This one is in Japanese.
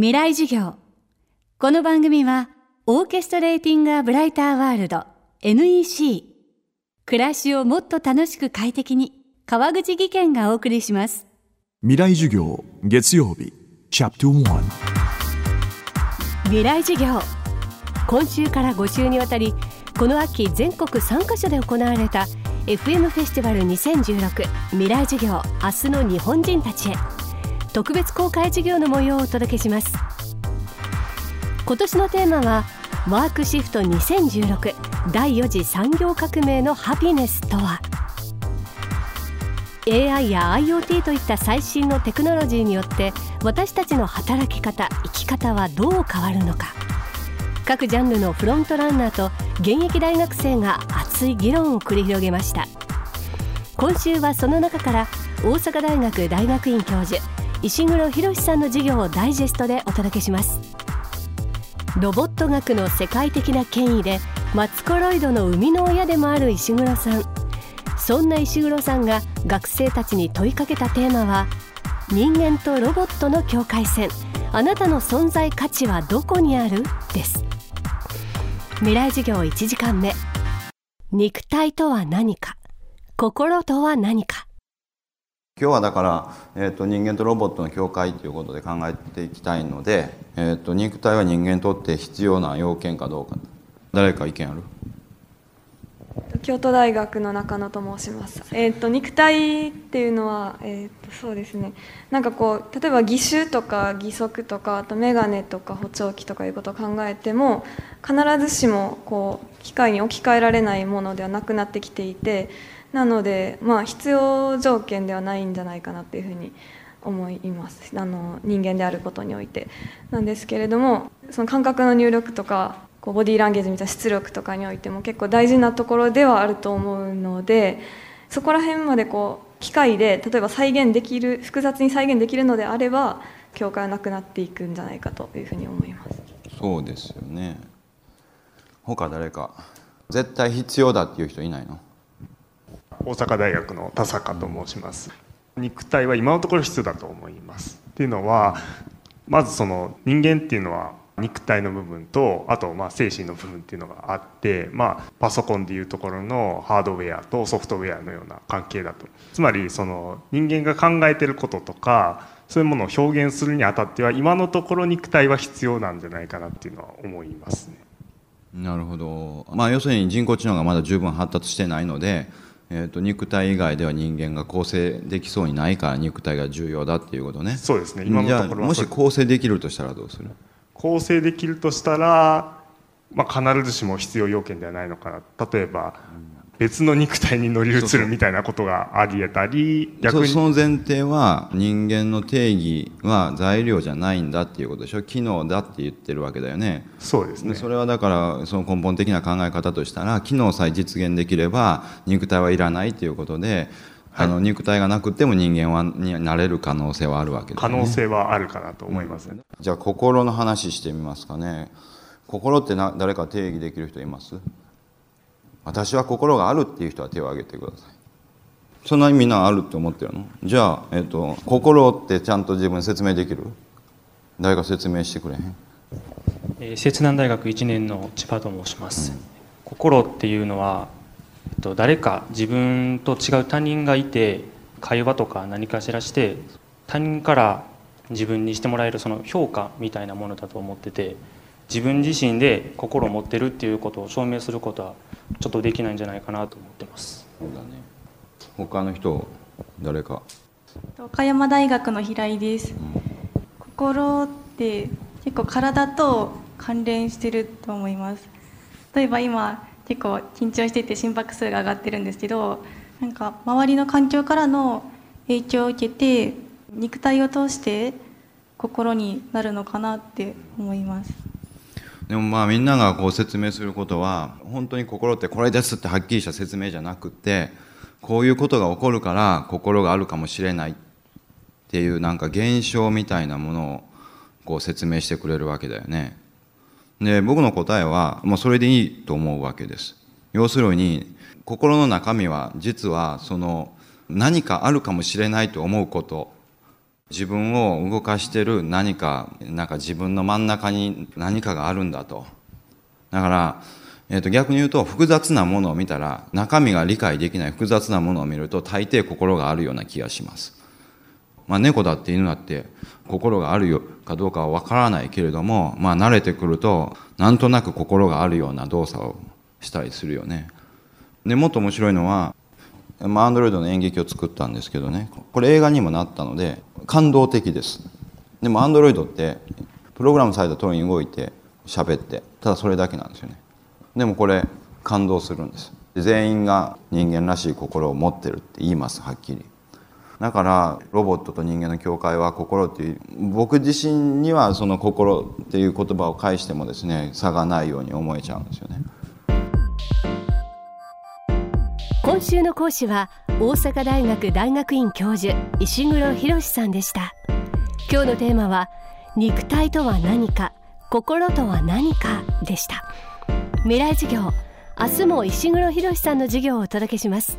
未来授業。この番組はオーケストレーティング・ア・ブライター・ワールド NEC 暮らしをもっと楽しく快適に川口義賢がお送りします。未来授業月曜日チャプト1未来授業。今週から5週にわたりこの秋全国3カ所で行われた FM フェスティバル2016未来授業明日の日本人たちへ特別公開授業の模様をお届けします。今年のテーマはワークシフト2016第4次産業革命のハピネスとは？AI や IoT といった最新のテクノロジーによって私たちの働き方生き方はどう変わるのか？各ジャンルのフロントランナーと現役大学生が熱い議論を繰り広げました。今週はその中から大阪大学大学院教授石黒博さんの授業をダイジェストでお届けします。ロボット学の世界的な権威でマツコロイドの生みの親でもある石黒さん。そんな石黒さんが学生たちに問いかけたテーマは人間とロボットの境界線。あなたの存在価値はどこにある？です。未来授業1時間目。肉体とは何か？心とは何か？今日はだから、えー、と人間とロボットの境界ということで考えていきたいので、えー、と肉体は人間にとって必要な要件かどうか。誰か意見ある？京都大学の中野と申します。えっ、と肉体っていうのはえっ、とそうですね。なんかこう例えば義手とか義足とかあとメガネとか補聴器とかいうことを考えても必ずしもこう機械に置き換えられないものではなくなってきていて、なのでまあ必要条件ではないんじゃないかなっていうふうに思います。あの人間であることにおいてなんですけれども、その感覚の入力とかこうボディーランゲージみたいな出力とかにおいても結構大事なところではあると思うのでそこら辺までこう機械で例えば再現できる複雑に再現できるのであれば境界はなくなっていくんじゃないかというふうに思います。そうですよね。他誰か絶対必要だっていう人いないの？大阪大学の田坂と申します。肉体は今のところ必要だと思います。っていうのはまずその人間っていうのは肉体の部分とあとまあ精神の部分っていうのがあって、まあ、パソコンでいうところのハードウェアとソフトウェアのような関係だと。つまりその人間が考えてることとかそういうものを表現するにあたっては今のところ肉体は必要なんじゃないかなっていうのは思いますね。なるほど、まあ、要するに人工知能がまだ十分発達してないので、えー、と肉体以外では人間が構成できそうにないから肉体が重要だっていうことね。そうですね。今のところもし構成できるとしたらどうする？構成できるとしたら、まあ、必ずしも必要要件ではないのかな。例えば別の肉体に乗り移るみたいなことがありえたり逆に。そその前提は人間の定義は材料じゃないんだっていうことでしょ。機能だって言ってるわけだよね。そうですね。それはだからその根本的な考え方としたら機能さえ実現できれば肉体はいらないということで、あの肉体がなくても人間はになれる可能性はあるわけだ可よね能性はあるかなと思いますね、じゃあ心の話してみますかね。心ってな誰か定義できる人います？私は心があるっていう人は手を挙げてください。そんなにみんなあるって思ってるの？じゃあ、えっと心ってちゃんと自分説明できる？誰か説明してくれへん？えー摂南大学1年の千葉と申します、心っていうのは、と、誰か自分と違う他人がいて会話とか何かしらして他人から自分にしてもらえるその評価みたいなものだと思ってて自分自身で心を持ってるっていうことを証明することはちょっとできないんじゃないかなと思ってます。そうだね。他の人誰か？岡山大学の平井です、心って結構体と関連してると思います。例えば今結構緊張してて心拍数が上がってるんですけどなんか周りの環境からの影響を受けて肉体を通して心になるのかなって思いますでもまあみんながこう説明することは本当に心ってこれですってはっきりした説明じゃなくてこういうことが起こるから心があるかもしれないっていうなんか現象みたいなものをこう説明してくれるわけだよね。で僕の答えはもうそれでいいと思うわけです。要するに心の中身は実はその何かあるかもしれないと思うこと。自分を動かしてる何かなんか自分の真ん中に何かがあるんだと。だから、えー、と逆に言うと複雑なものを見たら中身が理解できない複雑なものを見ると大抵心があるような気がします。まあ、猫だって犬だって心があるよかどうかはわからないけれども、まあ、慣れてくるとなんとなく心があるような動作をしたりするよね。でもっと面白いのは、アンドロイドの演劇を作ったんですけどね。これ映画にもなったので感動的です。でもアンドロイドってプログラムされた通りに動いて喋ってただそれだけなんですよね。でもこれ感動するんです。全員が人間らしい心を持ってるって言いますはっきり。だからロボットと人間の境界は心っていう僕自身にはその心っていう言葉を返してもですね差がないように思えちゃうんですよね。今週の講師は大阪大学大学院教授石黒博さんでした。今日のテーマは肉体とは何か心とは何かでした。未来授業明日も石黒博さんの授業をお届けします。